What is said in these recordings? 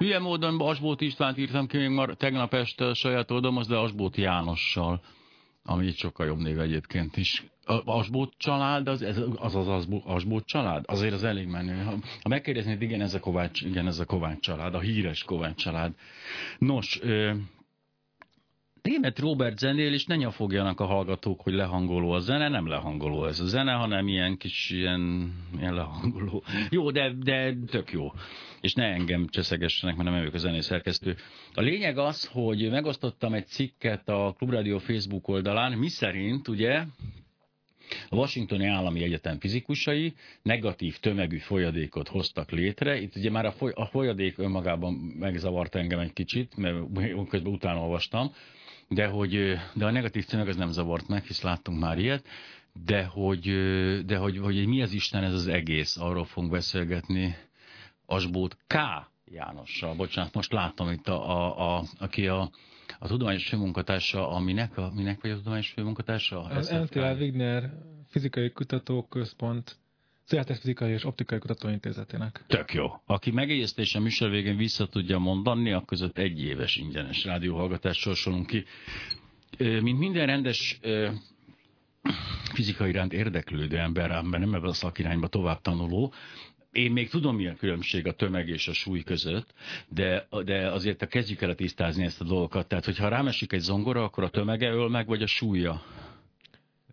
Hülye módon Asbót Istvánt írtam ki még már tegnap este saját oldalamhoz, de Asbót Jánossal, ami egy sokkal jobb név egyébként is. Asbót család, az az, az, az Asbót család? Azért az elég menő. Ha, ha megkérdeznéd, igen, ez a Kovács, igen, ez a Kovács család, a híres Kovács család. Nos, ö, Német Robert zenél, és ne nyafogjanak a hallgatók, hogy lehangoló a zene, nem lehangoló ez a zene, hanem ilyen kis ilyen, ilyen lehangoló. Jó, de, de tök jó. És ne engem cseszegessenek, mert nem vagyok a zenész szerkesztő. A lényeg az, hogy megosztottam egy cikket a Klubrádió Facebook oldalán, mi szerint ugye a Washingtoni Állami Egyetem fizikusai negatív tömegű folyadékot hoztak létre. Itt ugye már a, a folyadék önmagában megzavart engem egy kicsit, mert közben utána olvastam, de, hogy, de a negatív tömeg az nem zavart meg, hisz láttunk már ilyet, de hogy, de hogy, hogy mi az Isten ez az egész, arról fogunk beszélgetni Asbót K. Jánossal. Bocsánat, most látom itt, a, a, a, aki a, a tudományos főmunkatársa, aminek, a, minek vagy a tudományos főmunkatársa? Az NTL Wigner Fizikai Kutatóközpont Fizikai és Optikai Kutatóintézetének. Tök jó. Aki megjegyezte és a műsor végén vissza tudja mondani, a között egy éves ingyenes rádióhallgatást sorsolunk ki. Mint minden rendes fizikai iránt érdeklődő ember, ám nem ebben a szakirányba tovább tanuló, én még tudom, milyen különbség a tömeg és a súly között, de, de azért a kezdjük el tisztázni ezt a dolgokat. Tehát, hogyha rámesik egy zongora, akkor a tömege öl meg, vagy a súlya?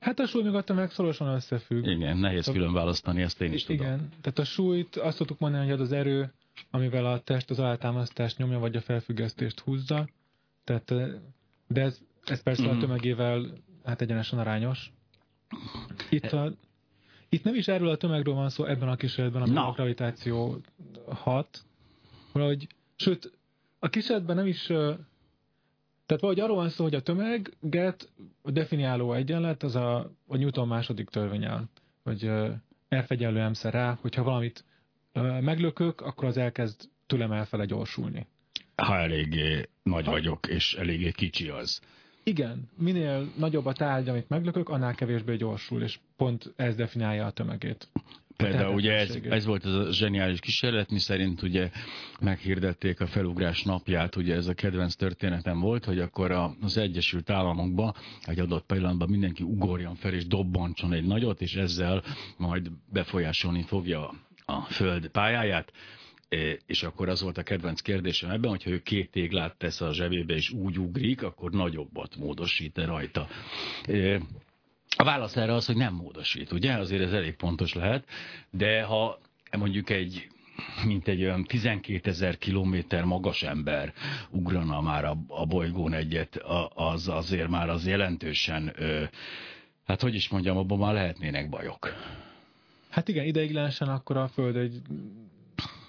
Hát a súly meg a tömeg szorosan összefügg. Igen, nehéz külön választani, ezt én is tudom. Igen, tehát a súlyt azt szoktuk mondani, hogy az az erő, amivel a test az alátámasztást nyomja, vagy a felfüggesztést húzza. Tehát, de ez, ez persze mm. a mhm. tömegével hát egyenesen arányos. Itt, a, itt nem is erről a tömegről van szó ebben a kísérletben, amiben a gravitáció hat, hogy, sőt, a kísérletben nem is tehát valahogy arról van szó, hogy a tömeget a definiáló egyenlet az a, a Newton második törvényel, hogy F egyenlő m rá, hogyha valamit meglökök, akkor az elkezd tőlem elfele gyorsulni. Ha eléggé nagy ha. vagyok, és eléggé kicsi az. Igen, minél nagyobb a tárgy, amit meglökök, annál kevésbé gyorsul, és pont ez definiálja a tömegét. Például ugye ez, ez volt az a zseniális kísérlet, mi szerint ugye meghirdették a felugrás napját, ugye ez a kedvenc történetem volt, hogy akkor az Egyesült Államokban egy adott pillanatban mindenki ugorjon fel és dobbantson egy nagyot, és ezzel majd befolyásolni fogja a föld pályáját és akkor az volt a kedvenc kérdésem ebben, hogyha ő két téglát tesz a zsebébe és úgy ugrik, akkor nagyobbat módosít-e rajta. A válasz erre az, hogy nem módosít, ugye? Azért ez elég pontos lehet, de ha mondjuk egy mint egy olyan 12 ezer kilométer magas ember ugrana már a, a bolygón egyet, az azért már az jelentősen, ö, hát hogy is mondjam, abban már lehetnének bajok. Hát igen, ideiglenesen akkor a Föld egy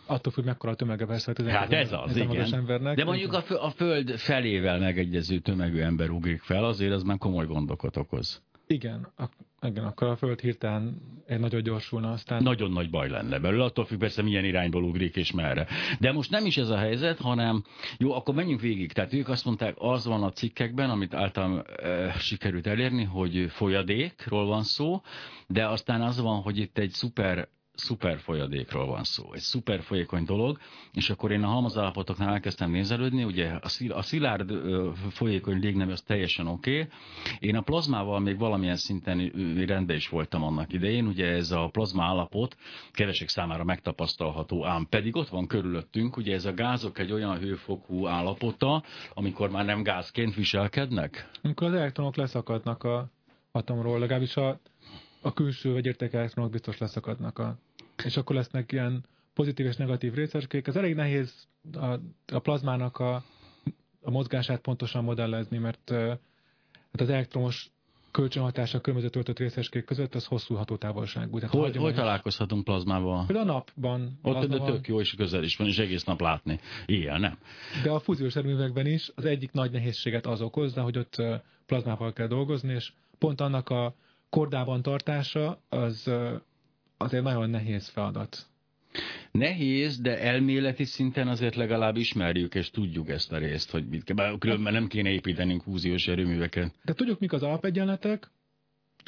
attól függ, mekkora a tömege persze. Hát ez az, igen. Embernek. De mondjuk a, a Föld felével megegyező tömegű ember ugrik fel, azért az már komoly gondokat okoz. Igen, a, igen, akkor a Föld hirtelen egy nagyon gyorsulna, aztán... Nagyon nagy baj lenne belőle, attól függ persze milyen irányból ugrik és merre. De most nem is ez a helyzet, hanem jó, akkor menjünk végig. Tehát ők azt mondták, az van a cikkekben, amit általán e, sikerült elérni, hogy folyadékról van szó, de aztán az van, hogy itt egy szuper szuper folyadékról van szó, egy szuper folyékony dolog, és akkor én a halmazállapotoknál elkezdtem nézelődni, ugye a szilárd folyékony légnemű az teljesen oké, okay. én a plazmával még valamilyen szinten rendbe is voltam annak idején, ugye ez a plazma állapot kevesek számára megtapasztalható, ám pedig ott van körülöttünk, ugye ez a gázok egy olyan hőfokú állapota, amikor már nem gázként viselkednek? Amikor az elektronok leszakadnak a atomról, legalábbis a, a külső vegyérték elektronok biztos leszakadnak a és akkor lesznek ilyen pozitív és negatív részecskék. Ez elég nehéz a, a plazmának a, a mozgását pontosan modellezni, mert hát az elektromos kölcsönhatása a különböző töltött részecskék között, az hosszú hatótávolságú. Tehát hol, hol találkozhatunk plazmával? Például a napban. Ott de tök jó, és közel is van, és egész nap látni. Ilyen, nem? De a fúziós erőművekben is az egyik nagy nehézséget az okozza, hogy ott plazmával kell dolgozni, és pont annak a kordában tartása az azért nagyon nehéz feladat. Nehéz, de elméleti szinten azért legalább ismerjük és tudjuk ezt a részt, hogy mit kell. Különben nem kéne építenünk fúziós erőműveket. De tudjuk, mik az alapegyenletek,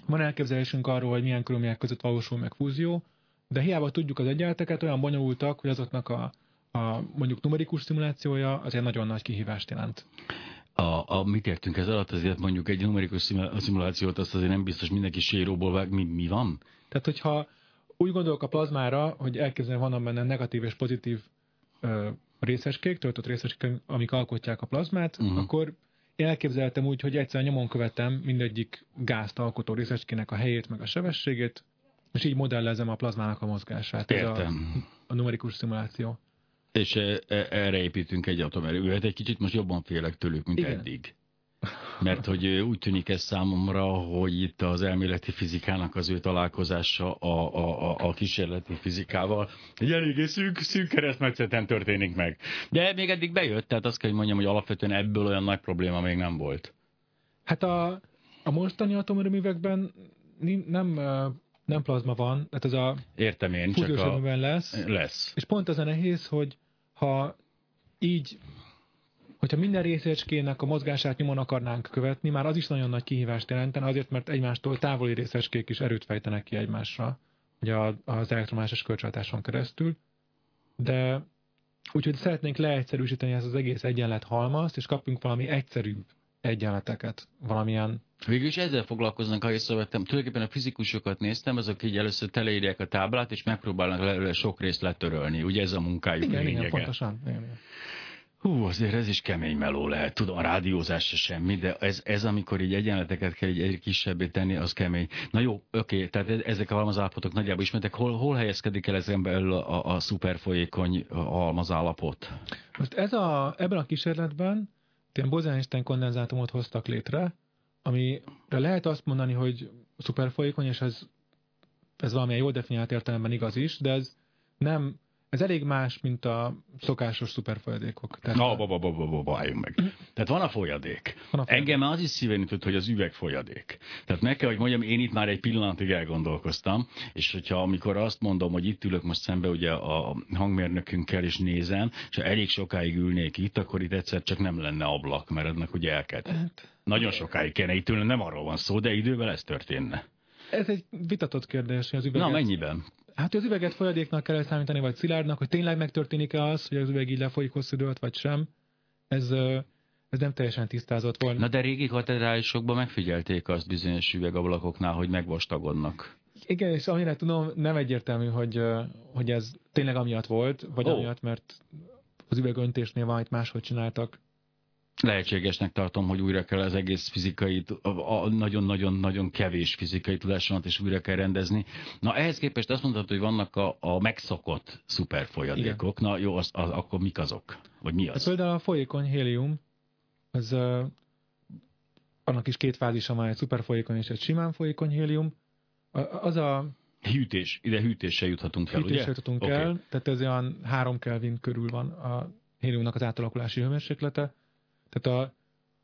van elképzelésünk arról, hogy milyen körülmények között valósul meg fúzió, de hiába tudjuk az egyenleteket, olyan bonyolultak, hogy azoknak a, a mondjuk numerikus szimulációja azért nagyon nagy kihívást jelent. A, a, mit értünk ez alatt? Azért mondjuk egy numerikus szimulációt, azt azért nem biztos mindenki séróból vág, mi, mi van? Tehát, hogyha úgy gondolok a plazmára, hogy elképzelem vannak benne negatív és pozitív ö, részecskék, töltött részecskék, amik alkotják a plazmát, uh-huh. akkor én elképzeltem úgy, hogy egyszer nyomon követem mindegyik gázt alkotó részecskének a helyét, meg a sebességét, és így modellezem a plazmának a mozgását. Értem. Ez a, a numerikus szimuláció. És e, e, erre építünk egy atomerővet. Egy kicsit most jobban félek tőlük, mint Igen. eddig. Mert hogy úgy tűnik ez számomra, hogy itt az elméleti fizikának az ő találkozása a, a, a, a kísérleti fizikával egy eléggé szűk, szűk keresztmetszeten történik meg. De még eddig bejött, tehát azt kell, hogy mondjam, hogy alapvetően ebből olyan nagy probléma még nem volt. Hát a, a mostani atomerőművekben nem, nem plazma van, tehát ez a Értem én, csak a... lesz, Lesz. és pont az a nehéz, hogy ha így, hogyha minden részecskének a mozgását nyomon akarnánk követni, már az is nagyon nagy kihívást jelentene, azért, mert egymástól távoli részecskék is erőt fejtenek ki egymásra, ugye az elektromágneses kölcsönhatáson keresztül, de úgyhogy szeretnénk leegyszerűsíteni ezt az egész egyenlet halmazt, és kapjunk valami egyszerűbb egyenleteket, valamilyen Végül is ezzel foglalkoznak, ha észrevettem. Tulajdonképpen a fizikusokat néztem, azok így először teleírják a táblát, és megpróbálnak belőle sok részt letörölni. Ugye ez a munkájuk Igen, lényege. igen, pontosan. Igen, igen. Hú, azért ez is kemény meló lehet. Tudom, a rádiózás se semmi, de ez, ez amikor így egyenleteket kell így egyre kisebbé tenni, az kemény. Na jó, oké, tehát e- ezek a halmazállapotok nagyjából ismertek. Hol, hol helyezkedik el ezen belül a, a szuperfolyékony halmazállapot? Most ez a, ebben a kísérletben ilyen Bose-Einstein kondenzátumot hoztak létre, amire lehet azt mondani, hogy szuperfolyékony, és ez, ez valamilyen jól definiált értelemben igaz is, de ez nem, ez elég más, mint a szokásos szuperfolyadékok. Tehát Na, ba, ba, ba, ba, ba, álljunk meg. Tehát van a folyadék. Van a folyadék. Engem az is szíven ütött, hogy az üveg folyadék. Tehát meg kell, hogy mondjam, én itt már egy pillanatig elgondolkoztam, és hogyha amikor azt mondom, hogy itt ülök most szembe ugye a hangmérnökünkkel, és nézem, és ha elég sokáig ülnék itt, akkor itt egyszer csak nem lenne ablak, mert ennek ugye elked. Hát, Nagyon sokáig kéne itt ülni, nem arról van szó, de idővel ez történne. ez egy vitatott kérdés, hogy az üveget... Na, mennyiben? Hát, az üveget folyadéknak kell számítani, vagy szilárdnak, hogy tényleg megtörténik-e az, hogy az üveg így lefolyik hosszú időt, vagy sem. Ez, ez nem teljesen tisztázott volna. Na de régi katedrálisokban megfigyelték azt bizonyos üvegablakoknál, hogy megvastagodnak. Igen, és amire tudom, nem egyértelmű, hogy, hogy ez tényleg amiatt volt, vagy oh. amiatt, mert az üvegöntésnél valamit máshogy csináltak. Lehetségesnek tartom, hogy újra kell az egész fizikai, nagyon-nagyon-nagyon kevés fizikai tudásomat is újra kell rendezni. Na ehhez képest azt mondtad, hogy vannak a, a megszokott szuperfolyadékok. Na jó, az, az, akkor mik azok? Vagy mi Hát az? például a folyékony hélium, az ö, annak is két fázisa van, egy szuperfolyékony és egy simán folyékony hélium. Az a Hűtés, ide hűtéssel juthatunk fel, hűtésre ugye? jutunk Oké. el, tehát ez olyan 3 Kelvin körül van a héliumnak az átalakulási hőmérséklete. Tehát a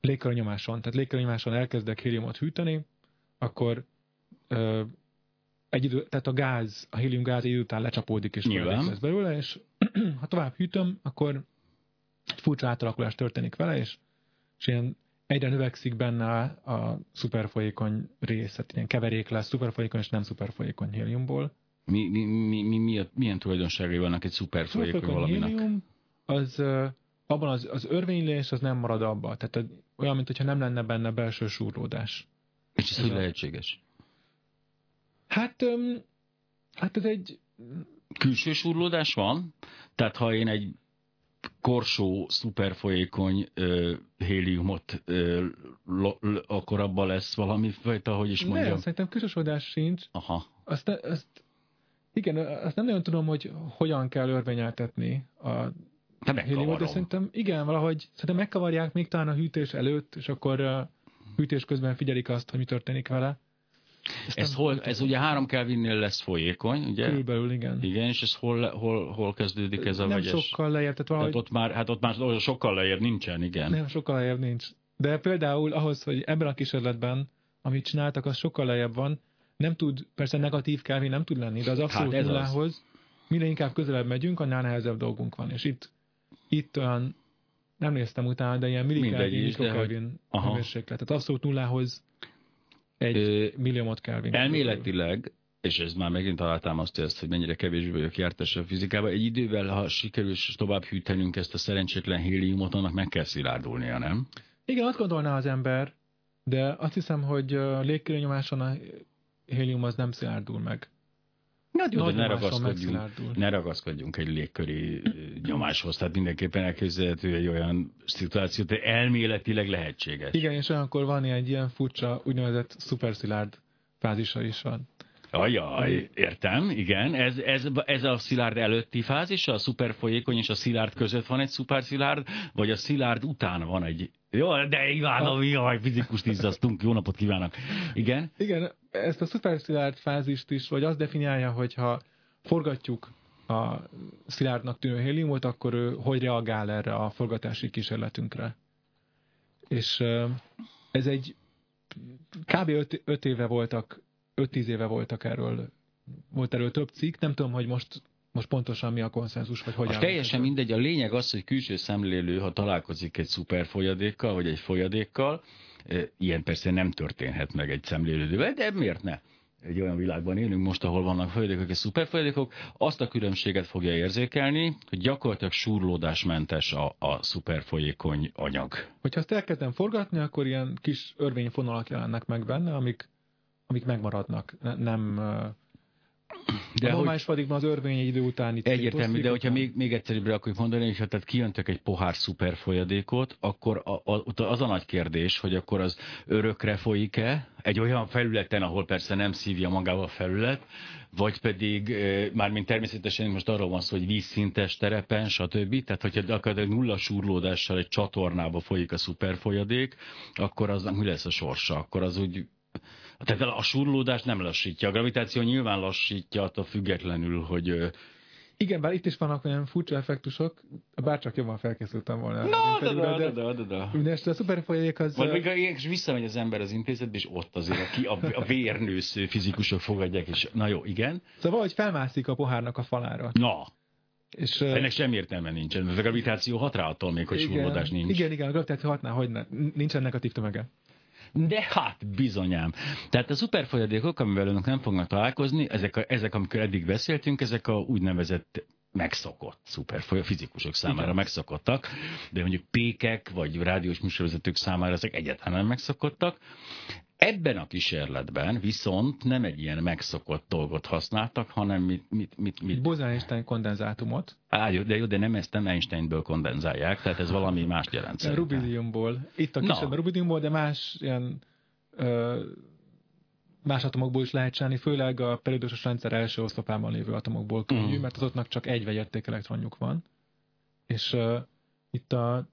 légkörnyomáson, tehát légkörnyomáson elkezdek héliumot hűteni, akkor ö, egy idő, tehát a gáz, a hélium gáz egy idő után lecsapódik és lesz belőle, és ha tovább hűtöm, akkor egy furcsa átalakulás történik vele, és, és ilyen egyre növekszik benne a szuperfolyékony rész, tehát ilyen keverék lesz szuperfolyékony és nem szuperfolyékony héliumból. Mi, mi, mi, mi, mi, a- milyen tulajdonságai vannak egy szuperfolyékony valaminek? hélium, az abban az, az örvénylés az nem marad abba. Tehát olyan, mintha nem lenne benne belső súrlódás. És ez hogy lehetséges? Hát, öm, hát ez egy... Külső surlódás van? Tehát ha én egy korsó, szuperfolyékony ö, héliumot, ö, lo, lo, akkor abban lesz valami fajta, hogy is mondjam. Nem, szerintem külsősódás sincs. Aha. Azt, azt, igen, azt nem nagyon tudom, hogy hogyan kell örvényeltetni a De megkavarom. szerintem igen, valahogy szerintem megkavarják még talán a hűtés előtt, és akkor ö, hűtés közben figyelik azt, hogy mi történik vele. Ezt Ez, hol, ez ugye három Kelvinnél lesz folyékony, ugye? Körülbelül igen. Igen, és ez hol, hol, hol kezdődik ez a nem vegyes? sokkal lejjebb, tehát valahogy Hát ott már, hát ott már sokkal lejjebb nincsen, igen. Nem, sokkal lejjebb nincs. De például ahhoz, hogy ebben a kísérletben, amit csináltak, az sokkal lejjebb van, nem tud, persze negatív Kelvin nem tud lenni, de az abszolút Hát ez az. nullához, minél inkább közelebb megyünk, annál nehezebb dolgunk van. És itt, itt olyan, nem néztem utána, de ilyen millikelvin, de mikrokelvin hőmérséklet. Tehát abszolút nullához egy Ö, milliómot Kelvin. Elméletileg és ez már megint alátámasztja ezt, hogy mennyire kevésbé vagyok jártas a fizikában. Egy idővel, ha sikerül tovább hűtenünk ezt a szerencsétlen héliumot, annak meg kell szilárdulnia, nem? Igen, azt gondolná az ember, de azt hiszem, hogy légkörnyomáson a hélium az nem szilárdul meg. Hát jó, ne ragaszkodjunk, ne ragaszkodjunk egy légköri nyomáshoz, tehát mindenképpen elképzelhető egy olyan szituáció, hogy elméletileg lehetséges. Igen, és olyankor van egy ilyen furcsa, úgynevezett szuperszilárd fázisa is van. Ajaj, értem, igen. Ez, ez, ez a szilárd előtti fázis, a szuperfolyékony és a szilárd között van egy szuperszilárd, vagy a szilárd után van egy... Jó, de Ivánom, jaj, fizikust izzasztunk, jó napot kívánok. Igen? Igen, ezt a szuperszilárd fázist is, vagy azt definiálja, hogyha forgatjuk a szilárdnak tűnő héliumot, akkor ő hogy reagál erre a forgatási kísérletünkre. És ez egy kb. 5 éve voltak 5-10 éve voltak erről, volt erről több cikk, nem tudom, hogy most most pontosan mi a konszenzus, vagy hogy Most teljesen mindegy, a lényeg az, hogy külső szemlélő, ha találkozik egy szuper folyadékkal, vagy egy folyadékkal, eh, ilyen persze nem történhet meg egy szemlélődővel, de miért ne? egy olyan világban élünk most, ahol vannak folyadékok és szuperfolyadékok, azt a különbséget fogja érzékelni, hogy gyakorlatilag súrlódásmentes a, a szuperfolyékony anyag. Hogyha ezt elkezdem forgatni, akkor ilyen kis örvényfonalak jelennek meg benne, amik amik megmaradnak, ne, nem... De a normális fadigban az örvény egy idő után itt Egyértelmű, de hogyha még, még egyszerűbbre akarjuk mondani, és ha tehát kijöntök egy pohár szuper folyadékot, akkor a, a, az a nagy kérdés, hogy akkor az örökre folyik-e, egy olyan felületen, ahol persze nem szívja magába a felület, vagy pedig, e, mármint természetesen most arról van szó, hogy vízszintes terepen, stb. Tehát, hogyha akár nulla súrlódással egy csatornába folyik a szuperfolyadék, akkor az mi lesz a sorsa? Akkor az úgy tehát a surlódás nem lassítja. A gravitáció nyilván lassítja, attól függetlenül, hogy igen, bár itt is vannak olyan furcsa effektusok, bárcsak jobban felkészültem volna. No, da, da, da, da, da, da. Mindenesetre a szuperfolyék az... Vagy még és visszamegy az ember az intézetbe, és ott azért a, a, a vérnősző fizikusok fogadják, és na jó, igen. Szóval valahogy felmászik a pohárnak a falára. Na, és, Ennek sem értelme nincsen, a gravitáció hat rá attól még, hogy igen, nincs. Igen, igen, a gravitáció hatná, hogy ne, nincsen negatív tömege. De hát bizonyám. Tehát a szuperfolyadékok, amivel önök nem fognak találkozni, ezek, a, ezek amikor eddig beszéltünk, ezek a úgynevezett megszokott szuperfolyó, fizikusok számára Igen. megszokottak, de mondjuk pékek vagy rádiós műsorvezetők számára ezek egyáltalán nem megszokottak. Ebben a kísérletben viszont nem egy ilyen megszokott dolgot használtak, hanem mit... mit, mit, mit... Bose-Einstein kondenzátumot. Á, jó, de jó, de nem ezt nem Einsteinből kondenzálják, tehát ez valami más jelent. Rubidiumból. Itt a kísérletben no. rubidiumból, de más ilyen ö, más atomokból is lehet csinálni, főleg a periódusos rendszer első oszlopában lévő atomokból könnyű, mm. mert azoknak csak egy vegyérték elektronjuk van. És uh, itt a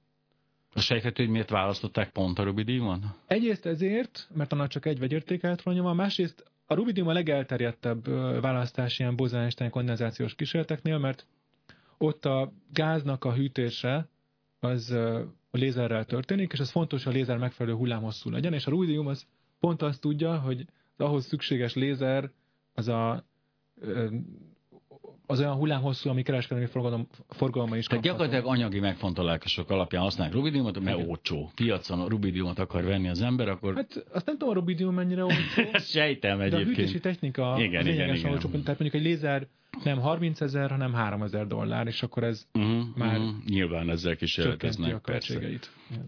a sejthető, hogy miért választották pont a rubidiumon? Egyrészt ezért, mert annak csak egy vegyérték elektronja van, másrészt a rubidium a legelterjedtebb választás ilyen Bose-Einstein kondenzációs kísérleteknél, mert ott a gáznak a hűtése az a lézerrel történik, és ez fontos, hogy a lézer megfelelő hullámhosszú legyen, és a rubidium az pont azt tudja, hogy az ahhoz szükséges lézer az a az olyan hullámhosszú, ami kereskedelmi forgalom, forgalomban is Tehát gyakorlatilag anyagi megfontolások alapján használják rubidiumot, mert Igen. olcsó. Piacon a rubidiumot akar venni az ember, akkor... Hát azt nem tudom, a rubidium mennyire olcsó. Ezt sejtem egyébként. De a hűtési technika igen, igen, igen. olcsó. Tehát mondjuk egy lézer nem 30 ezer, hanem 3 ezer dollár, és akkor ez uh-huh, már uh-huh. Nyilván ezzel kísérleteznek, persze.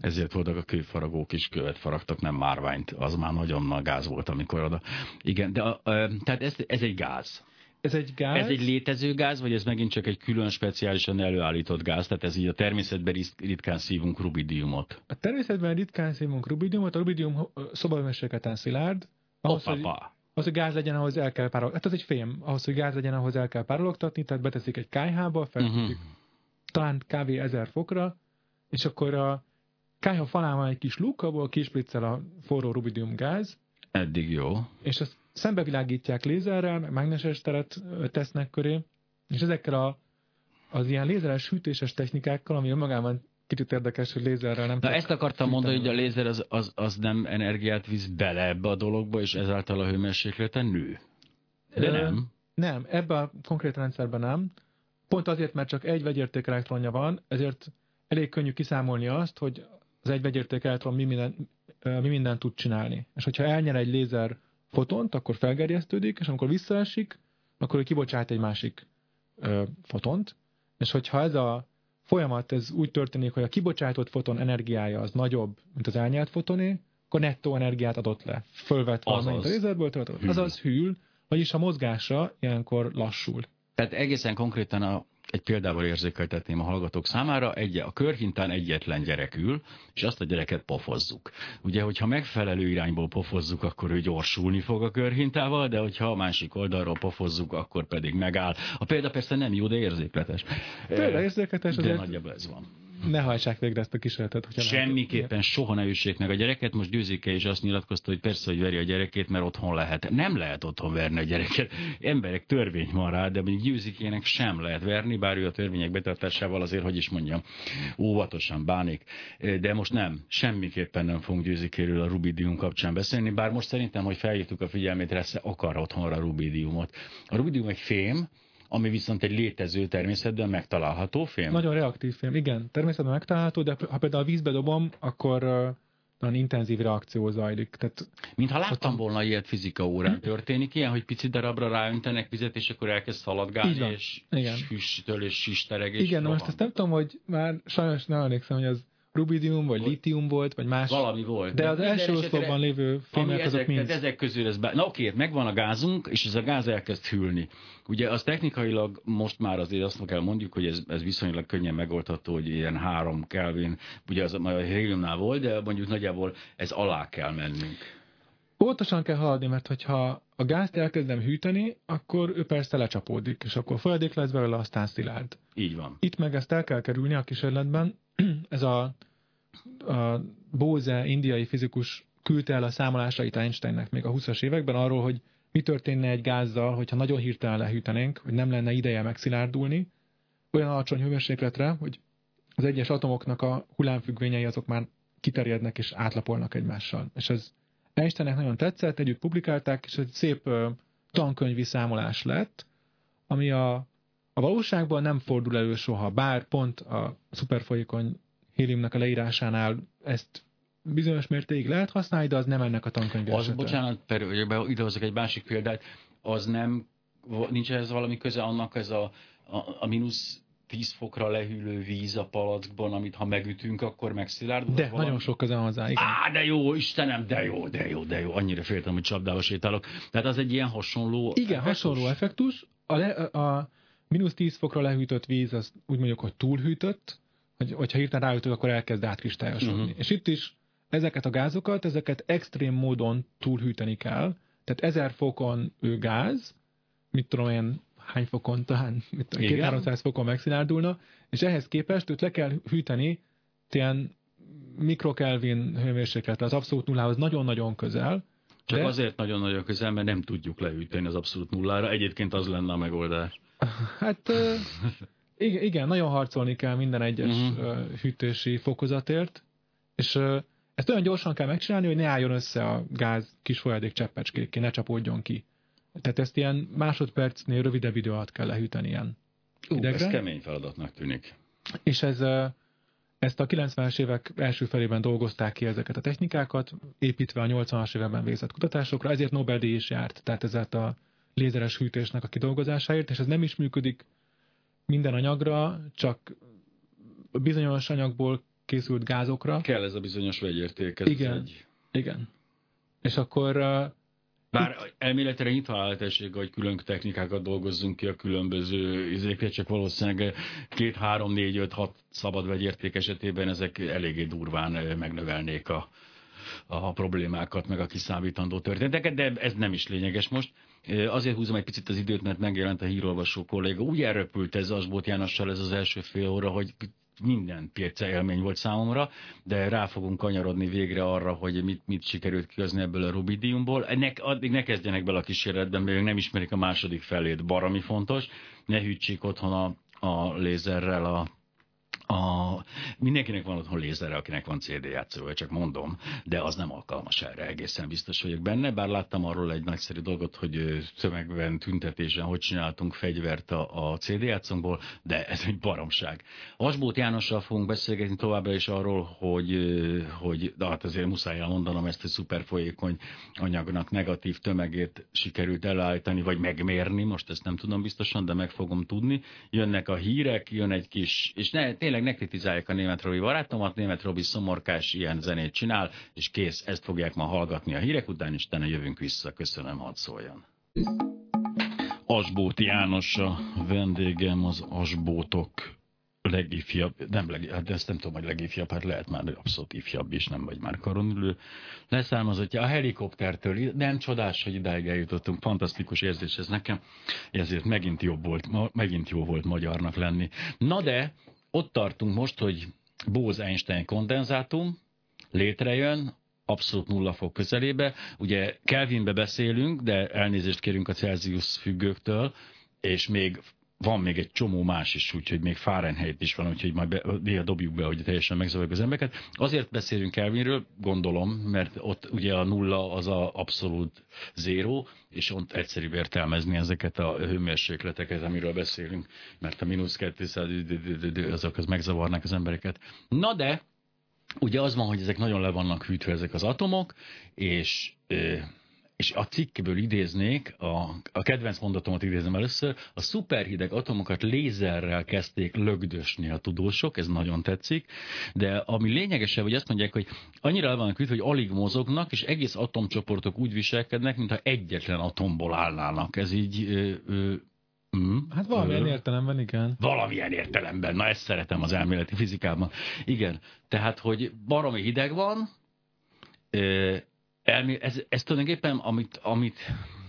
Ezért voltak a kőfaragók is követ faragtak, nem márványt. Az már nagyon nagy gáz volt, amikor oda. Igen, de a, a, tehát ez, ez egy gáz. Ez egy gáz? Ez egy létező gáz, vagy ez megint csak egy külön speciálisan előállított gáz? Tehát ez így a természetben ritkán szívunk rubidiumot. A természetben ritkán szívunk rubidiumot, a rubidium szobahőmérsékleten szilárd. Ahhoz, hogy, ahhoz, hogy gáz legyen, ahhoz el kell párologtatni. Hát ez egy fém. Ahhoz, hogy gáz legyen, ahhoz el kell párologtatni, tehát beteszik egy kájhába, felfűtik uh-huh. talán kb. 1000 fokra, és akkor a kájha falán van egy kis luk, abból kispriccel a forró rubidium gáz. Eddig jó. És ezt szembevilágítják lézerrel, mágneses teret tesznek köré, és ezekkel a, az ilyen lézeres hűtéses technikákkal, ami önmagában kicsit érdekes, hogy lézerrel nem... Na ezt akartam mondani, hogy a lézer az, az, az nem energiát visz bele ebbe a dologba, és ezáltal a hőmérsékleten nő. De nem. Nem, ebbe a konkrét rendszerben nem. Pont azért, mert csak egy vegyérték elektronja van, ezért elég könnyű kiszámolni azt, hogy az egy vegyérték elektron mi minden, mi mindent tud csinálni. És hogyha elnyer egy lézer fotont, akkor felgerjesztődik, és amikor visszaesik, akkor kibocsát egy másik ö, fotont, és hogyha ez a folyamat ez úgy történik, hogy a kibocsátott foton energiája az nagyobb, mint az elnyelt fotoné, akkor nettó energiát adott le. Fölvett valamint a lézerből, azaz hűl, vagyis a mozgása ilyenkor lassul. Tehát egészen konkrétan a egy példával érzékeltetném a hallgatók számára, egy, a körhintán egyetlen gyerek ül, és azt a gyereket pofozzuk. Ugye, hogyha megfelelő irányból pofozzuk, akkor ő gyorsulni fog a körhintával, de hogyha a másik oldalról pofozzuk, akkor pedig megáll. A példa persze nem jó, de érzékletes. Példa érzékletes, de nagyjából ez van ne hajtsák végre ezt a kísérletet. Hogyha Semmiképpen lehet. soha ne üssék meg a gyereket. Most Győzike is azt nyilatkozta, hogy persze, hogy veri a gyerekét, mert otthon lehet. Nem lehet otthon verni a gyereket. Emberek törvény van rá, de mondjuk Győzikének sem lehet verni, bár ő a törvények betartásával azért, hogy is mondjam, óvatosan bánik. De most nem, semmiképpen nem fogunk Győzikéről a Rubidium kapcsán beszélni, bár most szerintem, hogy felhívtuk a figyelmét, lesz akar otthonra Rubidiumot. A Rubidium egy fém, ami viszont egy létező természetben megtalálható film. Nagyon reaktív film, igen, természetben megtalálható, de ha például a vízbe dobom, akkor nagyon intenzív reakció zajlik. Tehát Mintha láttam ott... volna ilyet fizika órán történik, ilyen, hogy pici darabra ráöntenek vizet, és akkor elkezd szaladgálni, és, és füsttől, és sistereg. És Igen, most ezt nem tudom, hogy már sajnos nem emlékszem, hogy az rubidium, vagy litium volt, vagy más. Valami volt. De az első oszlopban lévő azok ezek, mind. Ezek közül ez be... Na oké, megvan a gázunk, és ez a gáz elkezd hűlni. Ugye az technikailag most már azért azt kell mondjuk, hogy ez, ez viszonylag könnyen megoldható, hogy ilyen három Kelvin, ugye az a héliumnál volt, de mondjuk nagyjából ez alá kell mennünk. Óvatosan kell haladni, mert hogyha a gázt elkezdem hűteni, akkor ő persze lecsapódik, és akkor folyadék lesz belőle, aztán szilárd. Így van. Itt meg ezt el kell kerülni a kísérletben. Ez a a Bose indiai fizikus küldte el a számolásait Einsteinnek még a 20-as években arról, hogy mi történne egy gázzal, hogyha nagyon hirtelen lehűtenénk, hogy nem lenne ideje megszilárdulni, olyan alacsony hőmérsékletre, hogy az egyes atomoknak a hullámfüggvényei azok már kiterjednek és átlapolnak egymással. És ez Einsteinnek nagyon tetszett, együtt publikálták, és egy szép tankönyvi számolás lett, ami a, a valóságban nem fordul elő soha, bár pont a szuperfolyékony héliumnak a leírásánál ezt bizonyos mértékig lehet használni, de az nem ennek a tankönyv Az, bocsánat, ide idehozok egy másik példát, az nem, nincs ez valami köze annak ez a, a, a mínusz 10 fokra lehűlő víz a palackban, amit ha megütünk, akkor megszilárdul. De, valami... nagyon sok köze hozzá, igen. Á, de jó, Istenem, de jó, de jó, de jó. Annyira féltem, hogy csapdába sétálok. Tehát az egy ilyen hasonló Igen, effektus. hasonló effektus. A, le, a mínusz 10 fokra lehűtött víz, az úgy mondjuk, hogy túlhűtött, hogy, hogyha hirtelen ráütök, akkor elkezd átkristályosodni. Uh-huh. És itt is ezeket a gázokat, ezeket extrém módon túlhűteni kell. Tehát 1000 fokon ő gáz, mit tudom én, hány fokon, talán 200-300 fokon megszilárdulna, és ehhez képest őt le kell hűteni ilyen mikrokelvin hőmérsékletre, az abszolút nullához nagyon-nagyon közel. Csak de... azért nagyon-nagyon közel, mert nem tudjuk lehűteni az abszolút nullára. Egyébként az lenne a megoldás. Hát igen, igen, nagyon harcolni kell minden egyes uh-huh. hűtési fokozatért, és ezt olyan gyorsan kell megcsinálni, hogy ne álljon össze a gáz kis folyadék cseppecskékké, ne csapódjon ki. Tehát ezt ilyen másodpercnél rövidebb idő alatt kell lehűteni ilyen uh, idegre. Ez kemény feladatnak tűnik. És ez, ezt a 90-es évek első felében dolgozták ki ezeket a technikákat, építve a 80-as években végzett kutatásokra, ezért Nobel-díj is járt, tehát ezért a lézeres hűtésnek a kidolgozásáért, és ez nem is működik minden anyagra, csak bizonyos anyagból készült gázokra. Kell ez a bizonyos vegyérték. Ez igen, egy... igen. És akkor... Bár itt... elméletre nyitva áll lehetőség, hogy külön technikákat dolgozzunk ki a különböző izékre, csak valószínűleg két, három, négy, öt, hat szabad vegyérték esetében ezek eléggé durván megnövelnék a, a problémákat, meg a kiszámítandó történeteket, de ez nem is lényeges most. Azért húzom egy picit az időt, mert megjelent a hírolvasó kolléga. Úgy elröpült ez Asbót Jánossal ez az első fél óra, hogy minden pérce élmény volt számomra, de rá fogunk kanyarodni végre arra, hogy mit, mit sikerült kihozni ebből a Rubidiumból. Ennek, addig ne kezdjenek bele a kísérletben, mert nem ismerik a második felét, barami fontos. Ne hűtsék otthon a, a lézerrel a a, mindenkinek van otthon lézere, akinek van CD játszója, csak mondom, de az nem alkalmas erre, egészen biztos vagyok benne, bár láttam arról egy nagyszerű dolgot, hogy szövegben, tüntetésen hogy csináltunk fegyvert a, a CD játszónkból, de ez egy baromság. Asbót Jánossal fogunk beszélgetni továbbra is arról, hogy, hogy de hát azért muszáj elmondanom ezt a szuper folyékony anyagnak negatív tömegét sikerült elállítani, vagy megmérni, most ezt nem tudom biztosan, de meg fogom tudni. Jönnek a hírek, jön egy kis, és ne, tényleg tényleg ne kritizálják a német Robi barátomat, német Robi szomorkás ilyen zenét csinál, és kész, ezt fogják ma hallgatni a hírek után, és utána jövünk vissza. Köszönöm, hadd szóljon. Asbóti János a vendégem, az Asbótok legifjabb, nem leg, hát ezt nem tudom, hogy legifjabb, hát lehet már abszolút ifjabb is, nem vagy már karonülő. Leszármazottja a helikoptertől, nem csodás, hogy idáig eljutottunk, fantasztikus érzés ez nekem, ezért megint jobb volt, megint jó volt magyarnak lenni. Na de, ott tartunk most, hogy Bose-Einstein kondenzátum létrejön, abszolút nulla fok közelébe. Ugye Kelvinbe beszélünk, de elnézést kérünk a Celsius függőktől, és még van még egy csomó más is, úgyhogy még Fahrenheit is van, úgyhogy majd be, dobjuk be, hogy teljesen megzavarjuk az embereket. Azért beszélünk Kelvinről, gondolom, mert ott ugye a nulla az a abszolút zéró, és ott egyszerűbb értelmezni ezeket a hőmérsékleteket, amiről beszélünk, mert a mínusz 200 azok az megzavarnak az embereket. Na de, ugye az van, hogy ezek nagyon le vannak hűtve ezek az atomok, és és a cikkből idéznék, a, a kedvenc mondatomat idézem először, a szuperhideg atomokat lézerrel kezdték lögdösni a tudósok, ez nagyon tetszik, de ami lényegesebb, hogy azt mondják, hogy annyira el vannak hogy alig mozognak, és egész atomcsoportok úgy viselkednek, mintha egyetlen atomból állnának. Ez így... Ö, ö, Mm, hát valamilyen ö, értelemben, igen. Valamilyen értelemben. Na ezt szeretem az elméleti fizikában. Igen. Tehát, hogy baromi hideg van, elmé, ez, ez tulajdonképpen, amit, amit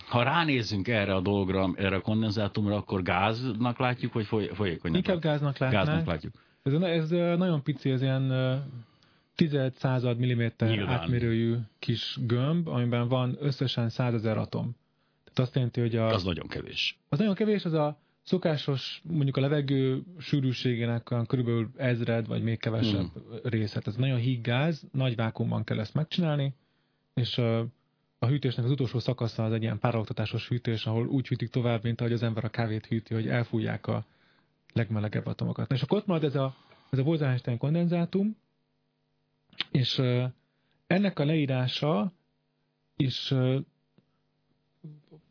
ha ránézzünk erre a dologra, erre a kondenzátumra, akkor gáznak látjuk, vagy foly, folyékonynak? Inkább gáznak látnánk. Gáznak látjuk. Ez, ez nagyon pici, ez ilyen tized század milliméter Nyilván. átmérőjű kis gömb, amiben van összesen százezer atom. Tehát azt jelenti, hogy a... Az nagyon kevés. Az nagyon kevés, az a szokásos, mondjuk a levegő sűrűségének körülbelül ezred, vagy még kevesebb hmm. részet. Ez nagyon híg gáz, nagy vákumban kell ezt megcsinálni, és a hűtésnek az utolsó szakasza az egy ilyen párologtatásos hűtés, ahol úgy hűtik tovább, mint ahogy az ember a kávét hűti, hogy elfújják a legmelegebb atomokat. És akkor ott marad ez a, ez a Bose-Einstein kondenzátum, és ennek a leírása is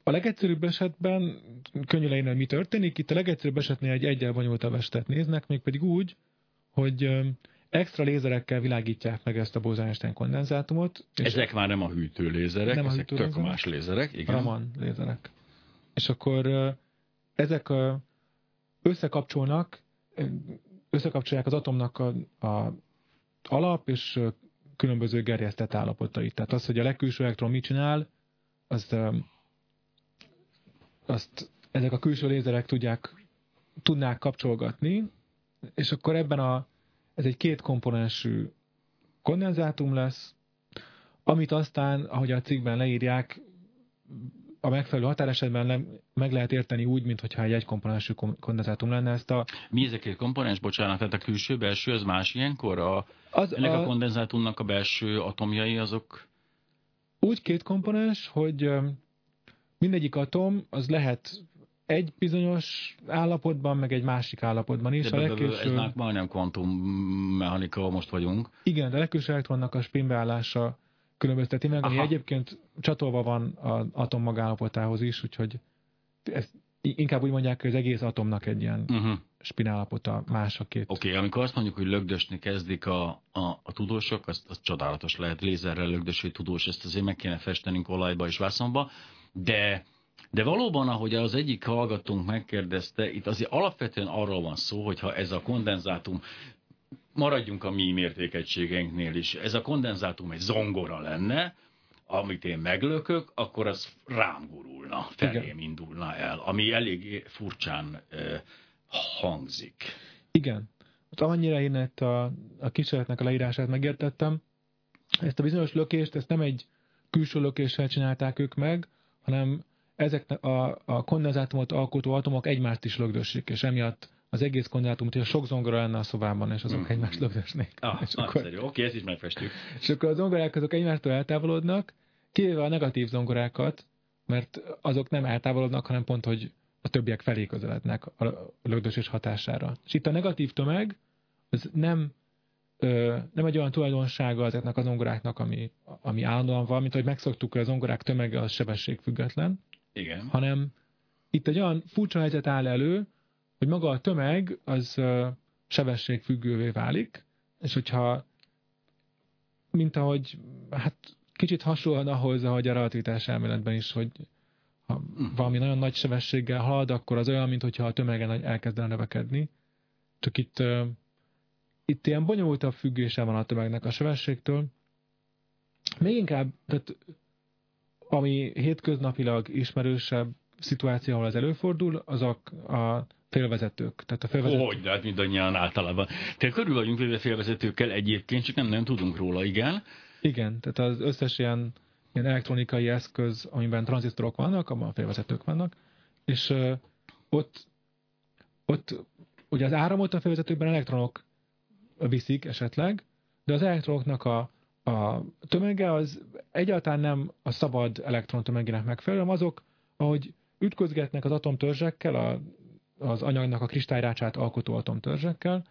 a legegyszerűbb esetben könnyű leírni, hogy mi történik. Itt a legegyszerűbb esetnél egy egyel bonyolultabb estet néznek, mégpedig úgy, hogy extra lézerekkel világítják meg ezt a Bose-Einstein kondenzátumot. Ezek már nem a hűtő lézerek, nem ezek a tök lézerek, más lézerek. Igen. Raman lézerek. És akkor ezek összekapcsolnak, összekapcsolják az atomnak a, a alap és különböző gerjesztett állapotait. Tehát az, hogy a legkülső elektron mit csinál, azt, azt ezek a külső lézerek tudják, tudnák kapcsolgatni, és akkor ebben a ez egy két komponensű kondenzátum lesz, amit aztán, ahogy a cikkben leírják, a megfelelő határesetben le, meg lehet érteni úgy, mintha egy egykomponensű kondenzátum lenne. Ezt a... Mi ezek a komponens? Bocsánat, tehát a külső-belső, az más ilyenkor? A, az ennek a, a kondenzátumnak a belső atomjai azok? Úgy két komponens, hogy mindegyik atom az lehet egy bizonyos állapotban, meg egy másik állapotban is. De a legkülső... Ez már majdnem kvantummechanika, most vagyunk. Igen, de a legkülső elektronnak a spinbeállása különbözteti meg, ami egyébként csatolva van az atom magállapotához is, úgyhogy ezt inkább úgy mondják, hogy az egész atomnak egy ilyen uh-huh. spinállapota más a két. Oké, okay, amikor azt mondjuk, hogy lögdösni kezdik a, a, a tudósok, az, az csodálatos lehet, lézerrel lögdöső tudós, ezt azért meg kéne festenünk olajba és vászonba, de de valóban, ahogy az egyik hallgatónk megkérdezte, itt azért alapvetően arról van szó, hogy ha ez a kondenzátum maradjunk a mi mértékegységeinknél is. Ez a kondenzátum egy zongora lenne, amit én meglökök, akkor az rám gurulna, felém Igen. indulna el, ami elég furcsán e, hangzik. Igen. Hát annyira én ezt a, a kísérletnek a leírását megértettem, ezt a bizonyos lökést, ezt nem egy külső lökéssel csinálták ők meg, hanem ezek a, a kondenzátumot alkotó atomok egymást is lögdösik, és emiatt az egész kondenzátum, hogy sok zongora lenne a szobában, és azok mm. egymást lögdösnék. Ah, és akkor, Oké, ezt is megfestjük. És akkor a zongorák azok egymástól eltávolodnak, kivéve a negatív zongorákat, mert azok nem eltávolodnak, hanem pont, hogy a többiek felé közelednek a lögdösés hatására. És itt a negatív tömeg, az nem, ö, nem egy olyan tulajdonsága ezeknek az zongoráknak, ami, ami állandóan van, mint hogy megszoktuk, az zongorák tömege az sebességfüggetlen, Igen. hanem itt egy olyan furcsa helyzet áll elő, hogy maga a tömeg az sebességfüggővé válik, és hogyha mint ahogy, hát kicsit hasonlóan ahhoz, ahogy a relativitás elméletben is, hogy ha valami nagyon nagy sebességgel halad, akkor az olyan, mintha a tömegen elkezdene növekedni. Csak itt, itt ilyen bonyolultabb függése van a tömegnek a sebességtől. Még inkább, tehát ami hétköznapilag ismerősebb szituáció, ahol ez előfordul, azok a félvezetők. Tehát a félvezetők... Hogy, de hát mindannyian általában. Tehát körül vagyunk véve félvezetőkkel egyébként, csak nem, nem tudunk róla, igen. Igen, tehát az összes ilyen, ilyen elektronikai eszköz, amiben tranzisztorok vannak, abban a félvezetők vannak, és uh, ott, ott ugye az áramot a félvezetőkben elektronok viszik esetleg, de az elektronoknak a, a tömege az egyáltalán nem a szabad elektron tömegének megfelelő, hanem azok, ahogy ütközgetnek az atomtörzsekkel, a, az anyagnak a kristályrácsát alkotó atomtörzsekkel,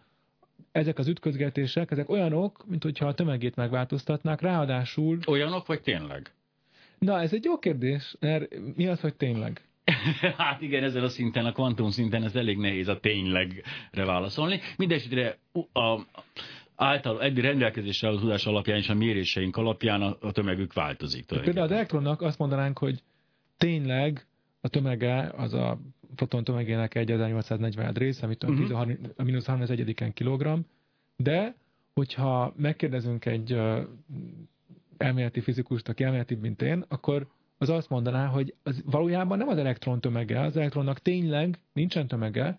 ezek az ütközgetések, ezek olyanok, mint hogyha a tömegét megváltoztatnák, ráadásul... Olyanok, vagy tényleg? Na, ez egy jó kérdés, mert mi az, hogy tényleg? hát igen, ezen a szinten, a kvantum szinten ez elég nehéz a ténylegre válaszolni. Mindenesetre a, által eddig rendelkezésre a tudás alapján és a méréseink alapján a, a tömegük változik. Például az elektronnak azt mondanánk, hogy tényleg a tömege az a foton tömegének 1840 rész, amit uh-huh. a mínusz 31 kilogramm, de hogyha megkérdezünk egy uh, elméleti fizikust, aki elméleti, mint én, akkor az azt mondaná, hogy az valójában nem az elektron tömege, az elektronnak tényleg nincsen tömege,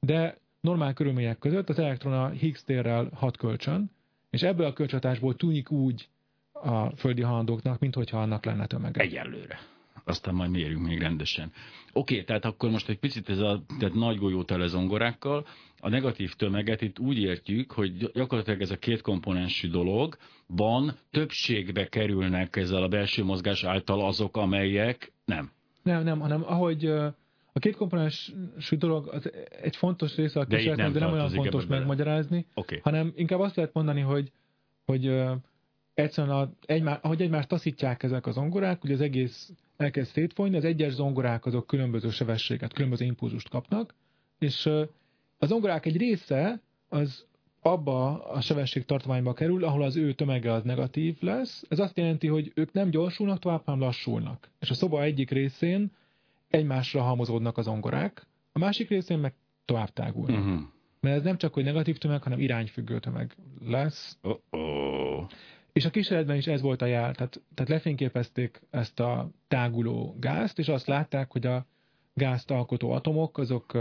de normál körülmények között az elektron a Higgs térrel hat kölcsön, és ebből a kölcsönhatásból tűnik úgy a földi halandóknak, mintha annak lenne tömege. Egyelőre aztán majd mérjünk még rendesen. Oké, okay, tehát akkor most egy picit ez a tehát nagy golyó tele zongorákkal, a negatív tömeget itt úgy értjük, hogy gyakorlatilag ez a két komponensű dologban többségbe kerülnek ezzel a belső mozgás által azok, amelyek nem. Nem, nem, hanem ahogy a két komponensű dolog az egy fontos része a kísérletnek, de, de nem olyan fontos megmagyarázni, okay. hanem inkább azt lehet mondani, hogy, hogy egyszerűen a, egymá, ahogy egymást taszítják ezek az zongorák, ugye az egész elkezd szétfolyni, az egyes zongorák azok különböző sebességet, különböző impulzust kapnak, és a zongorák egy része az abba a sebesség tartományba kerül, ahol az ő tömege az negatív lesz. Ez azt jelenti, hogy ők nem gyorsulnak tovább, hanem lassulnak. És a szoba egyik részén egymásra halmozódnak az zongorák, a másik részén meg tovább tágulnak. Uh-huh. Mert ez nem csak, hogy negatív tömeg, hanem irányfüggő tömeg lesz. Uh-oh. És a kísérletben is ez volt a jel, tehát, tehát lefényképezték ezt a táguló gázt, és azt látták, hogy a gázt alkotó atomok, azok,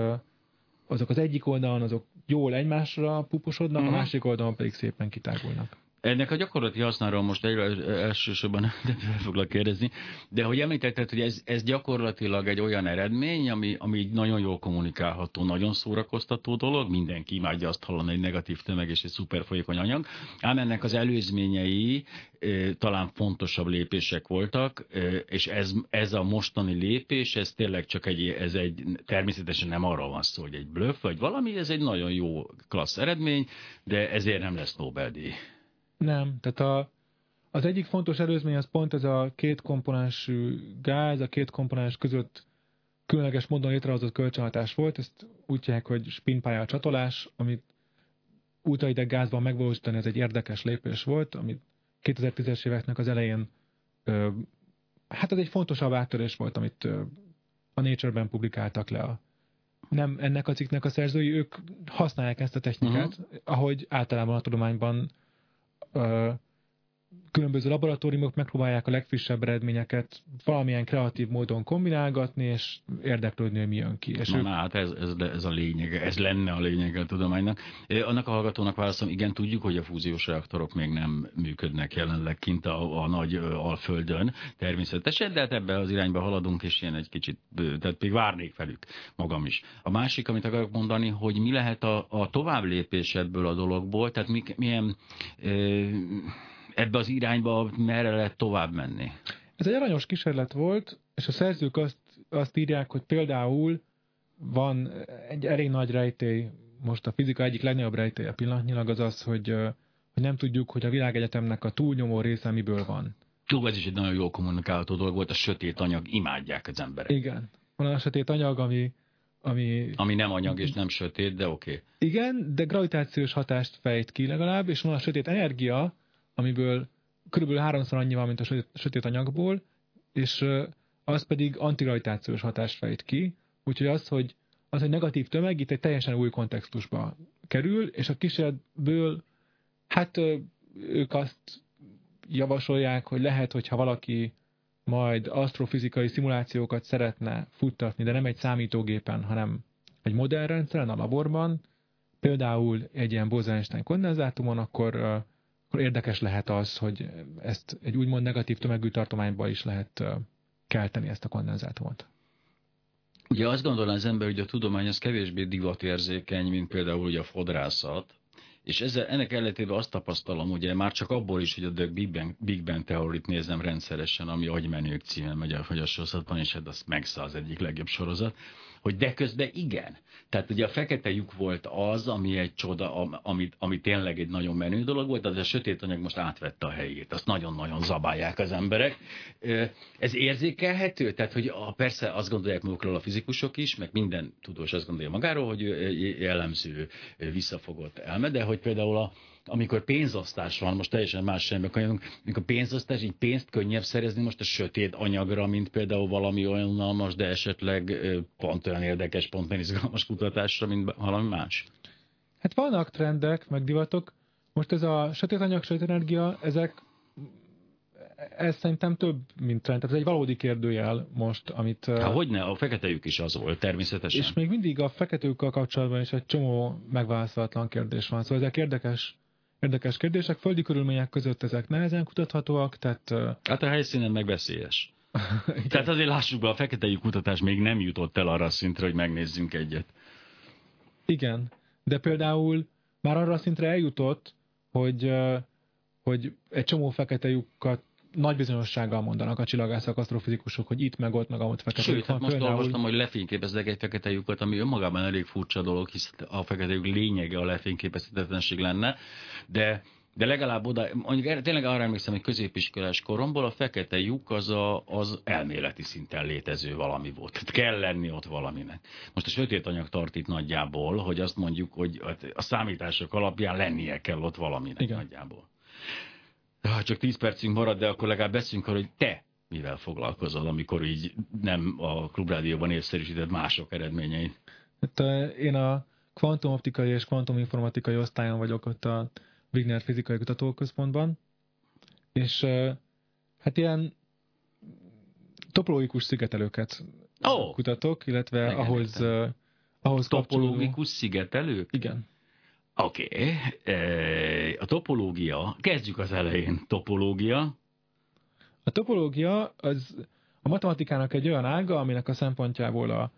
azok az egyik oldalon azok jól egymásra puposodnak, uh-huh. a mhm. másik oldalon pedig szépen kitágulnak. Ennek a gyakorlati hasznáról most egyre elsősorban nem foglak kérdezni, de hogy említetted, hogy ez, ez gyakorlatilag egy olyan eredmény, ami, ami nagyon jól kommunikálható, nagyon szórakoztató dolog, mindenki imádja azt hallani, egy negatív tömeg és egy szuper folyékony anyag, ám ennek az előzményei talán fontosabb lépések voltak, és ez, ez a mostani lépés, ez tényleg csak egy, ez egy, természetesen nem arról van szó, hogy egy bluff, vagy valami, ez egy nagyon jó klassz eredmény, de ezért nem lesz Nobel-díj. Nem, tehát a, az egyik fontos előzmény az pont ez a két komponensű gáz, a két komponens között különleges módon létrehozott kölcsönhatás volt, ezt úgy hívják, hogy spinpálya csatolás, amit ultraideg gázban megvalósítani, ez egy érdekes lépés volt, amit 2010-es éveknek az elején ö, hát ez egy fontosabb áttörés volt, amit ö, a Nature-ben publikáltak le a nem ennek a cikknek a szerzői, ők használják ezt a technikát, uh-huh. ahogy általában a tudományban 呃 különböző laboratóriumok megpróbálják a legfrissebb eredményeket valamilyen kreatív módon kombinálgatni, és érdeklődni, hogy mi jön ki. És Na, ők... na hát ez, ez, ez a lényege, ez lenne a lényege a tudománynak. Annak a hallgatónak válaszom, igen, tudjuk, hogy a fúziós reaktorok még nem működnek jelenleg kint a, a nagy alföldön természetesen, de hát ebbe az irányba haladunk, és ilyen egy kicsit, tehát még várnék velük magam is. A másik, amit akarok mondani, hogy mi lehet a, a tovább lépés ebből a dologból, tehát mi, milyen ebbe az irányba merre lehet tovább menni? Ez egy aranyos kísérlet volt, és a szerzők azt, azt írják, hogy például van egy elég nagy rejtély, most a fizika egyik legnagyobb rejtélye pillanatnyilag az az, hogy, hogy nem tudjuk, hogy a világegyetemnek a túlnyomó része miből van. Jó, ez is egy nagyon jó kommunikálható dolog volt, a sötét anyag, imádják az emberek. Igen. Van a sötét anyag, ami... Ami, ami nem anyag és nem sötét, de oké. Okay. Igen, de gravitációs hatást fejt ki legalább, és van a sötét energia, amiből körülbelül háromszor annyi van, mint a sötét, anyagból, és az pedig antigravitációs hatást fejt ki, úgyhogy az, hogy az, hogy negatív tömeg itt egy teljesen új kontextusba kerül, és a kísérletből, hát ők azt javasolják, hogy lehet, hogyha valaki majd asztrofizikai szimulációkat szeretne futtatni, de nem egy számítógépen, hanem egy modellrendszeren a laborban, például egy ilyen Bose-Einstein kondenzátumon, akkor akkor érdekes lehet az, hogy ezt egy úgymond negatív tömegű tartományba is lehet kelteni ezt a kondenzátumot. Ugye azt gondolná az ember, hogy a tudomány az kevésbé divatérzékeny, mint például ugye a fodrászat, és ezzel, ennek ellentétben azt tapasztalom, ugye már csak abból is, hogy a The Big Bang, Big Bang teorit nézem rendszeresen, ami agymenők címen megy a sorozatban, és hát az megszáll az egyik legjobb sorozat, hogy de közben igen. Tehát ugye a fekete lyuk volt az, ami egy csoda, ami, ami tényleg egy nagyon menő dolog volt, az a sötét anyag most átvette a helyét. Azt nagyon-nagyon zabálják az emberek. Ez érzékelhető? Tehát, hogy a, persze azt gondolják magukról a fizikusok is, meg minden tudós azt gondolja magáról, hogy jellemző visszafogott elme, de hogy például a, amikor pénzosztás van, most teljesen más semmi kanyarunk, amikor pénzosztás, így pénzt könnyebb szerezni most a sötét anyagra, mint például valami olyan unalmas, de esetleg pont olyan érdekes, pont olyan izgalmas kutatásra, mint valami más. Hát vannak trendek, meg divatok. Most ez a sötét anyag, sötét energia, ezek ez szerintem több, mint trend. Tehát ez egy valódi kérdőjel most, amit... Há, hogyne, a feketejük is az volt, természetesen. És még mindig a feketőkkel kapcsolatban is egy csomó megválaszolatlan kérdés van. Szóval ezek érdekes Érdekes kérdések, földi körülmények között ezek nehezen kutathatóak, tehát... Hát a helyszínen meg veszélyes. tehát azért lássuk be, a fekete kutatás még nem jutott el arra a szintre, hogy megnézzünk egyet. Igen, de például már arra a szintre eljutott, hogy, hogy egy csomó fekete lyukat nagy bizonyossággal mondanak a csillagászak, asztrofizikusok, hogy itt meg ott, meg amott fekete Sőt, hát most például... olvastam, hogy lefényképeznek egy fekete lyukat, ami önmagában elég furcsa dolog, hisz a fekete lyuk lényege a lefényképezhetetlenség lenne, de de legalább oda, mondjuk tényleg arra emlékszem, hogy középiskolás koromból a fekete lyuk az, a, az elméleti szinten létező valami volt. Tehát kell lenni ott valaminek. Most a sötét anyag tart itt nagyjából, hogy azt mondjuk, hogy a számítások alapján lennie kell ott valaminek Igen. nagyjából. Ha csak 10 percünk marad, de akkor legalább beszéljünk arra, hogy te mivel foglalkozol, amikor így nem a klubrádióban évszerűsített mások eredményeit. Hát, én a kvantumoptikai és kvantuminformatikai osztályon vagyok ott a Wigner Fizikai Kutatóközpontban, és hát ilyen topológikus szigetelőket oh, kutatok, illetve ahhoz, ahhoz Topológikus kapcsolódó... szigetelők? Igen. Oké, okay. a topológia, kezdjük az elején. Topológia. A topológia az a matematikának egy olyan ága, aminek a szempontjából a,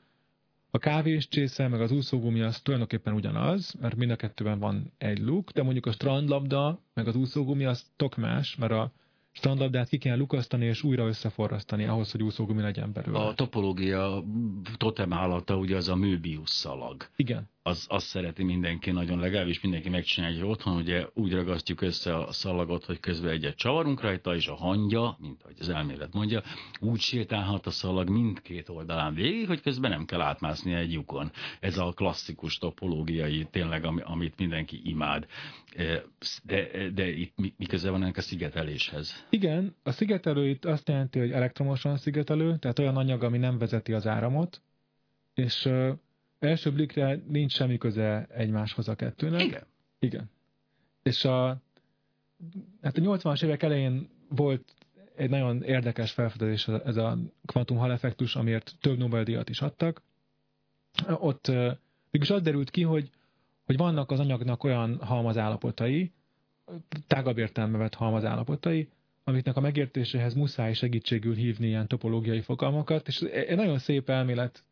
a kávés csésze, meg az úszógumi az tulajdonképpen ugyanaz, mert mind a kettőben van egy luk, de mondjuk a strandlabda, meg az úszógumi az tök más, mert a strandlabdát ki kell lukasztani és újra összeforrasztani ahhoz, hogy úszógumi legyen belőle. A topológia totem állata ugye az a Möbius szalag. Igen az, azt szereti mindenki nagyon, legalábbis mindenki megcsinálja, otthon ugye úgy ragasztjuk össze a szalagot, hogy közben egyet csavarunk rajta, és a hangya, mint ahogy az elmélet mondja, úgy sétálhat a szalag mindkét oldalán végig, hogy közben nem kell átmászni egy lyukon. Ez a klasszikus topológiai, tényleg, amit mindenki imád. E, de, de itt mi köze van ennek a szigeteléshez? Igen, a szigetelő itt azt jelenti, hogy elektromosan szigetelő, tehát olyan anyag, ami nem vezeti az áramot, és első blikre nincs semmi köze egymáshoz a kettőnek. Igen. Igen. És a hát a 80-as évek elején volt egy nagyon érdekes felfedezés ez a kvantum hal effektus, amiért több Nobel-díjat is adtak. Ott mégis az derült ki, hogy, hogy vannak az anyagnak olyan halmazállapotai, tágabb értelme vett halmazállapotai, amiknek a megértéséhez muszáj segítségül hívni ilyen topológiai fogalmakat, és egy nagyon szép elmélet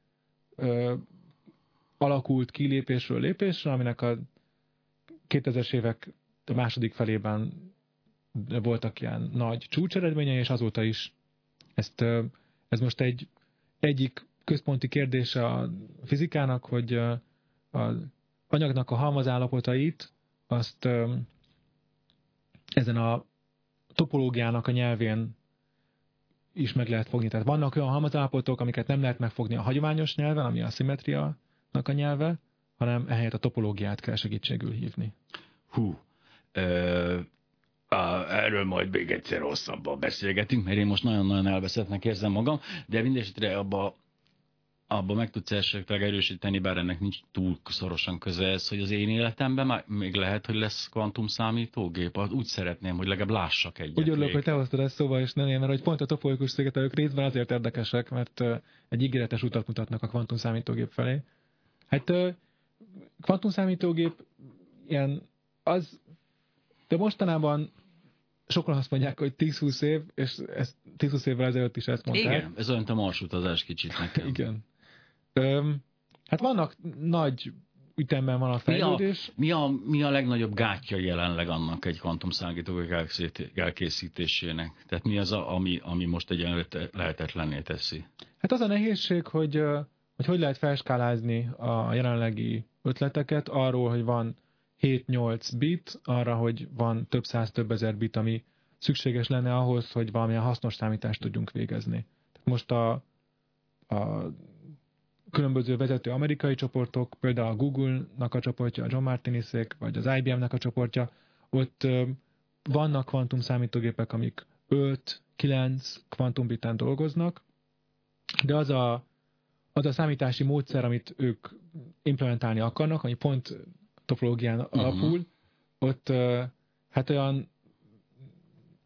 alakult ki lépésről lépésre, aminek a 2000-es évek második felében voltak ilyen nagy csúcseredményei, és azóta is ezt, ez most egy egyik központi kérdése a fizikának, hogy az anyagnak a halmazállapotait azt ezen a topológiának a nyelvén is meg lehet fogni. Tehát vannak olyan halmazállapotok, amiket nem lehet megfogni a hagyományos nyelven, ami a szimmetriának a nyelve, hanem ehelyett a topológiát kell segítségül hívni. Hú, ö, a, erről majd még egyszer hosszabban beszélgetünk, mert én most nagyon-nagyon elveszettnek érzem magam, de mindesetre abba abban meg tudsz esetleg erősíteni, bár ennek nincs túl szorosan köze ez, hogy az én életemben már még lehet, hogy lesz kvantum számítógép. Úgy szeretném, hogy legalább lássak egyet. Úgy örülök, hogy te hoztad ezt szóba, és nem én, mert hogy pont a topolikus szigetelők részben azért érdekesek, mert egy ígéretes utat mutatnak a kvantum számítógép felé. Hát kvantum számítógép ilyen az, de mostanában sokan azt mondják, hogy 10-20 év, és ezt 10-20 évvel ezelőtt is ezt mondták. Igen, ez olyan a marsutazás kicsit nekem. Igen. Öm, hát vannak nagy ütemben van a fejlődés. Mi a, mi a, mi a legnagyobb gátja jelenleg annak egy kvantumszámítógép elkészítésének? Tehát mi az, a, ami, ami most egy lehetetlenné teszi? Hát az a nehézség, hogy hogy, hogy lehet felskálázni a jelenlegi ötleteket arról, hogy van 7-8 bit, arra, hogy van több száz, több ezer bit, ami szükséges lenne ahhoz, hogy valamilyen hasznos számítást tudjunk végezni. Most a, a különböző vezető amerikai csoportok, például a Google-nak a csoportja, a John Martiniszék, vagy az IBM-nek a csoportja, ott vannak kvantum számítógépek, amik 5-9 kvantumbiten dolgoznak, de az a, az a számítási módszer, amit ők implementálni akarnak, ami pont topológián uh-huh. alapul, ott hát olyan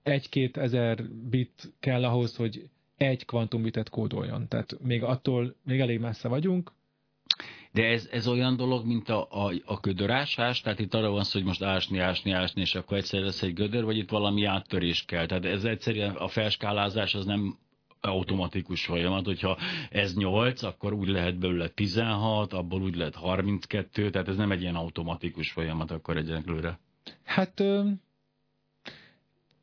egy-két ezer bit kell ahhoz, hogy egy kvantumbitet kódoljon. Tehát még attól még elég messze vagyunk. De ez, ez olyan dolog, mint a, a, a gödörásás? Tehát itt arra van szó, hogy most ásni, ásni, ásni, és akkor egyszer lesz egy gödör, vagy itt valami áttörés kell? Tehát ez egyszerűen a felskálázás az nem automatikus folyamat, hogyha ez 8, akkor úgy lehet belőle 16, abból úgy lehet 32, tehát ez nem egy ilyen automatikus folyamat akkor egyenlőre. Hát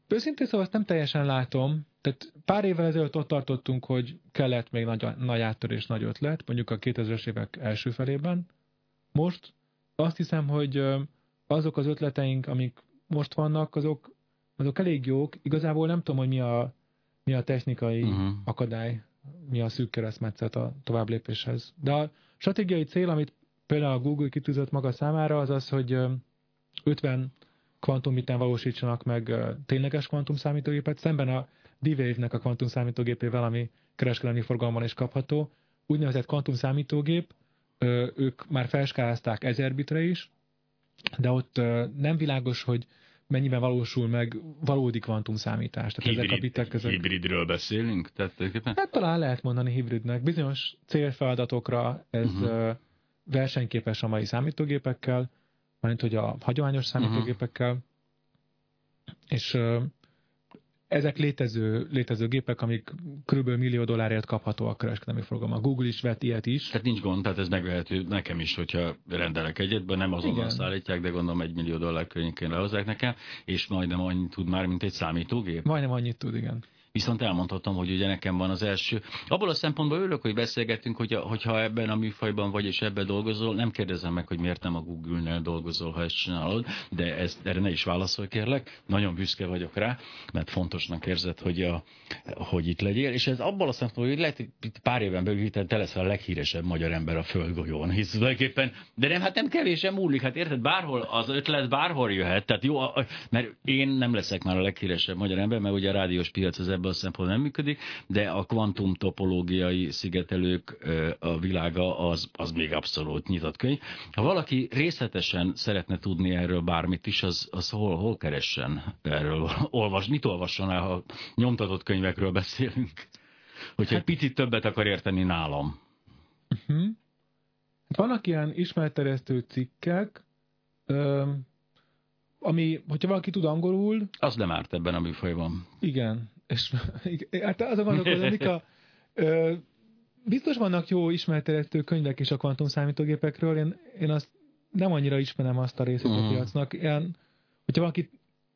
őszintén szóval ezt nem teljesen látom, tehát pár évvel ezelőtt ott tartottunk, hogy kellett még nagy, nagy áttörés, nagy ötlet, mondjuk a 2000-es évek első felében. Most azt hiszem, hogy azok az ötleteink, amik most vannak, azok, azok elég jók. Igazából nem tudom, hogy mi a, mi a technikai uh-huh. akadály, mi a szűk keresztmetszet a tovább lépéshez. De a stratégiai cél, amit például a Google kitűzött maga számára, az az, hogy 50 kvantumbiten valósítsanak meg tényleges kvantum számítógépet, szemben a D-Wave-nek a kvantum számítógépével, ami kereskedelmi forgalomban is kapható. Úgynevezett kvantum számítógép, ők már felskálázták 1000 bitre is, de ott nem világos, hogy mennyiben valósul meg valódi kvantum számítás. Tehát Hibrid, ezek a bitek ezek... Hibridről beszélünk? Tehát, hát talán lehet mondani hibridnek. Bizonyos célfeladatokra ez uh-huh. versenyképes a mai számítógépekkel, mint hogy a hagyományos számítógépekkel, uh-huh. és ezek létező, létező gépek, amik kb. millió dollárért kaphatóak kereskedelmi forgalomban. Google is vett ilyet is. Tehát nincs gond, tehát ez megvehető nekem is, hogyha rendelek egyet, nem azonnal szállítják, de gondolom egy millió dollár környékén lehozzák nekem, és majdnem annyit tud már, mint egy számítógép. Majdnem annyit tud, igen. Viszont elmondhatom, hogy ugye nekem van az első. Abból a szempontból örülök, hogy beszélgetünk, hogy hogyha ebben a műfajban vagy és ebben dolgozol, nem kérdezem meg, hogy miért nem a Google-nél dolgozol, ha ezt csinálod, de ezt, erre ne is válaszolj kérlek. Nagyon büszke vagyok rá, mert fontosnak érzed, hogy, a, hogy itt legyél. És ez abból a szempontból, hogy lehet, hogy pár éven belül te leszel a leghíresebb magyar ember a földgolyón, hisz tulajdonképpen, de nem, hát nem kevésen múlik, hát érted, bárhol az ötlet bárhol jöhet, tehát jó, mert én nem leszek már a leghíresebb magyar ember, mert ugye a rádiós piac az ebben ebből a szempontból nem működik, de a kvantum topológiai szigetelők a világa az, az még abszolút nyitott könyv. Ha valaki részletesen szeretne tudni erről bármit is, az, az hol, hol keressen erről? Olvas, mit olvasson el, ha nyomtatott könyvekről beszélünk? Hogyha hát, egy picit többet akar érteni nálam. Uh-huh. Vannak ilyen ismerterjesztő cikkek, ami, hogyha valaki tud angolul... Az nem árt ebben a műfajban. Igen. És hát az a gondolkodom, Mika, ö, biztos vannak jó ismerterjesztő könyvek is a kvantum számítógépekről, én, én azt nem annyira ismerem azt a részét uh-huh. a mhm. piacnak. Ilyen, hogyha valaki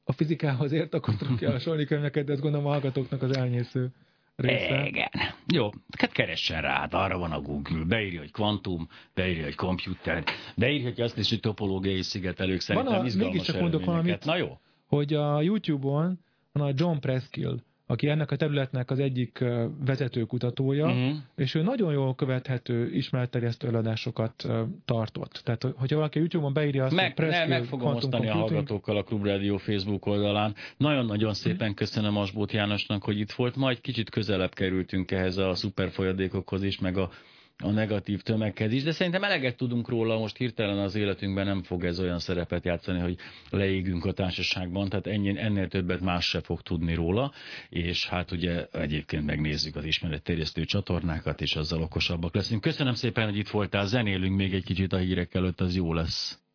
a fizikához ért, akkor tudok javasolni könyveket, de ezt gondolom a hallgatóknak az elnyésző része. Igen. Jó, hát keressen rá, hát arra van a Google, beírja, hogy kvantum, beírja, hogy komputer, beírja, hogy azt is, hogy topológiai szigetelők szerintem van a, izgalmas csak mondok valamit, Na jó. Hogy a YouTube-on van a John Preskill, aki ennek a területnek az egyik vezetőkutatója, uh-huh. és ő nagyon jól követhető ismeretterjesztő eladásokat tartott. Tehát, hogyha valaki YouTube-on beírja azt, meg, hogy ne, meg fogom osztani a hallgatókkal a Klubrádió Facebook oldalán. Nagyon-nagyon szépen köszönöm Asbót Jánosnak, hogy itt volt. Majd kicsit közelebb kerültünk ehhez a szuperfolyadékokhoz is, meg a a negatív tömeghez is, de szerintem eleget tudunk róla, most hirtelen az életünkben nem fog ez olyan szerepet játszani, hogy leégünk a társaságban, tehát ennyi, ennél többet más se fog tudni róla, és hát ugye egyébként megnézzük az ismeretterjesztő csatornákat, és azzal okosabbak leszünk. Köszönöm szépen, hogy itt voltál, zenélünk még egy kicsit a hírek előtt, az jó lesz.